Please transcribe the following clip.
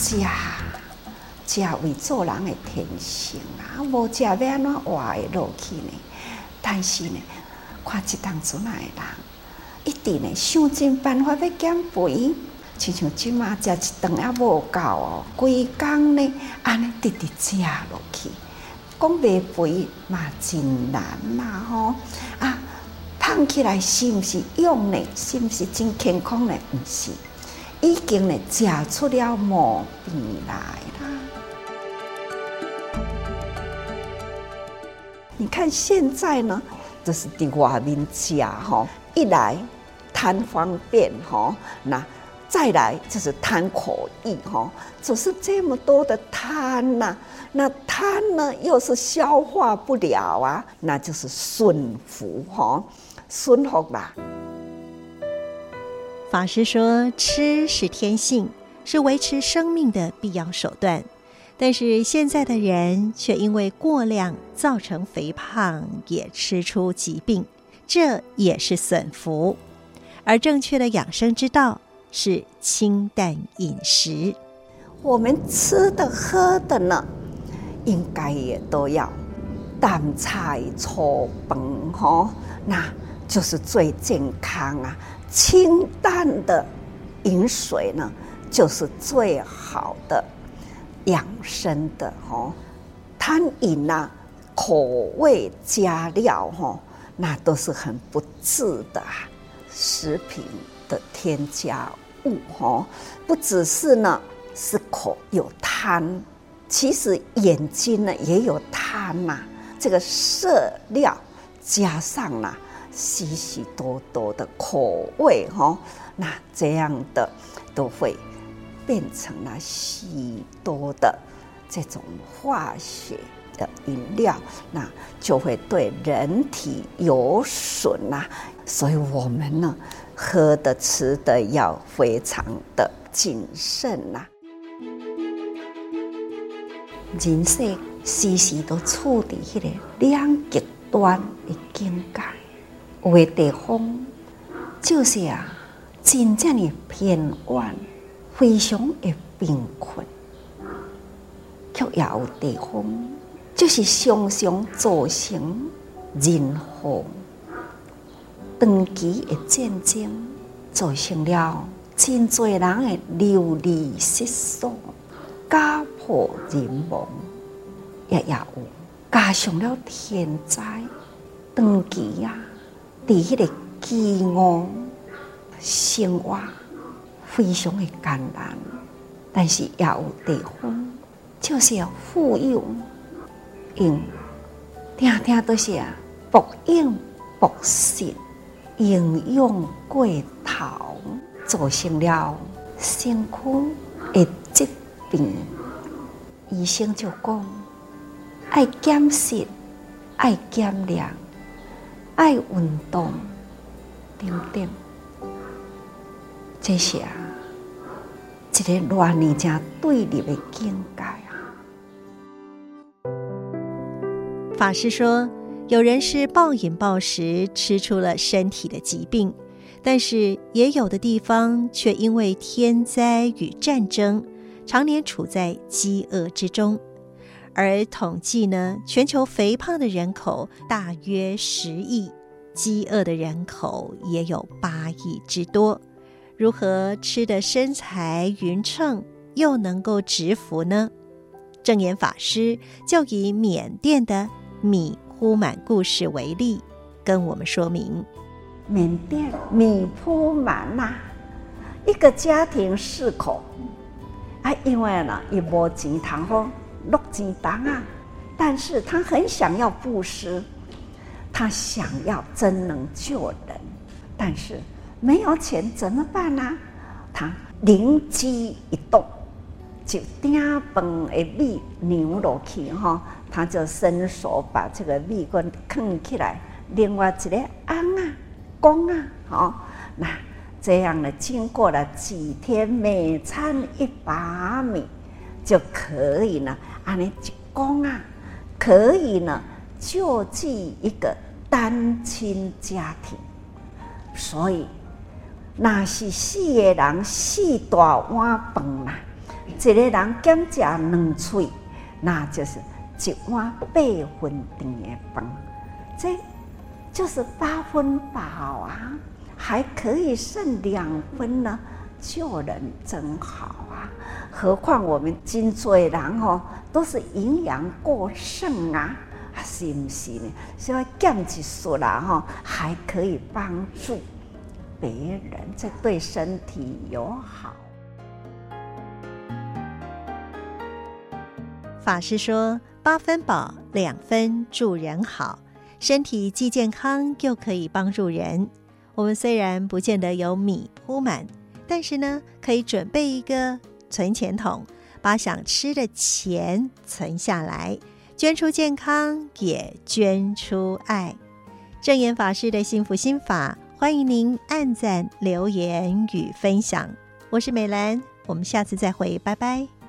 食食为做人的天性啊，无食要安怎活会落去呢？但是呢，看这当阵的人，一定呢想尽办法要减肥，亲像即马食一顿也无够哦，规工呢安尼直直食落去，讲袂肥嘛真难嘛吼啊！胖起来是毋是用呢？是毋是真健康呢？毋是，已经呢食出了毛病来啦。你看现在呢，就是伫外面食吼，一来贪方便吼，那再来就是贪口益吼，就是这么多的贪呐，那贪呢又是消化不了啊，那就是损福吼。顺服啦。法师说，吃是天性，是维持生命的必要手段。但是现在的人却因为过量造成肥胖，也吃出疾病，这也是损福。而正确的养生之道是清淡饮食。我们吃的喝的呢，应该也都要淡菜粗饭哈，那。就是最健康啊！清淡的饮水呢，就是最好的养生的吼。贪饮呐，口味加料吼，那都是很不智的食品的添加物吼。不只是呢，是口有贪，其实眼睛呢也有贪呐。这个色料加上了。许许多多的口味哈，那这样的都会变成了许多的这种化学的饮料，那就会对人体有损呐。所以我们呢，喝的吃的要非常的谨慎呐。人生时时都处在那个两极端的境界。有的地方就是啊，真正的偏远，非常的贫困；却也有地方就是常常造成人祸、长期的战争，造成了真多人的流离失所、家破人亡，也也有加上了天灾、长期啊。第一个饥饿生活非常的艰难，但是也有地方就是要富有，因天天都是啊暴饮暴食，营养过头，造成了身躯的疾病。医生就讲，爱减食，爱减量。爱运动，等等，这些啊，一个乱而正对立的境界啊。法师说，有人是暴饮暴食，吃出了身体的疾病，但是也有的地方却因为天灾与战争，常年处在饥饿之中。而统计呢，全球肥胖的人口大约十亿，饥饿的人口也有八亿之多。如何吃得身材匀称，又能够植福呢？证严法师就以缅甸的米铺满故事为例，跟我们说明：缅甸米铺满呐，一个家庭四口，啊，因为呢，一无钱通好。落钱当啊！但是他很想要布施，他想要真能救人，但是没有钱怎么办呢？他灵机一动，就点饭的米牛落去哈，他就伸手把这个米棍扛起来，另外一个翁啊、公啊，好，那这样呢，经过了几天，每餐一把米。就可以呢，按你讲啊，可以呢救济一个单亲家庭。所以那是四个人四大碗饭呐，一个人减食两喙，那就是一碗八分甜的饭，这就是八分饱啊，还可以剩两分呢，救人真好！何况我们真多人哦，都是营养过剩啊，是不是呢？所以减一数啦，哈，还可以帮助别人，这对身体友好。法师说：“八分饱，两分助人好，身体既健康又可以帮助人。我们虽然不见得有米铺满，但是呢，可以准备一个存钱筒，把想吃的钱存下来，捐出健康，也捐出爱。”正言法师的幸福心法，欢迎您按赞、留言与分享。我是美兰，我们下次再会，拜拜。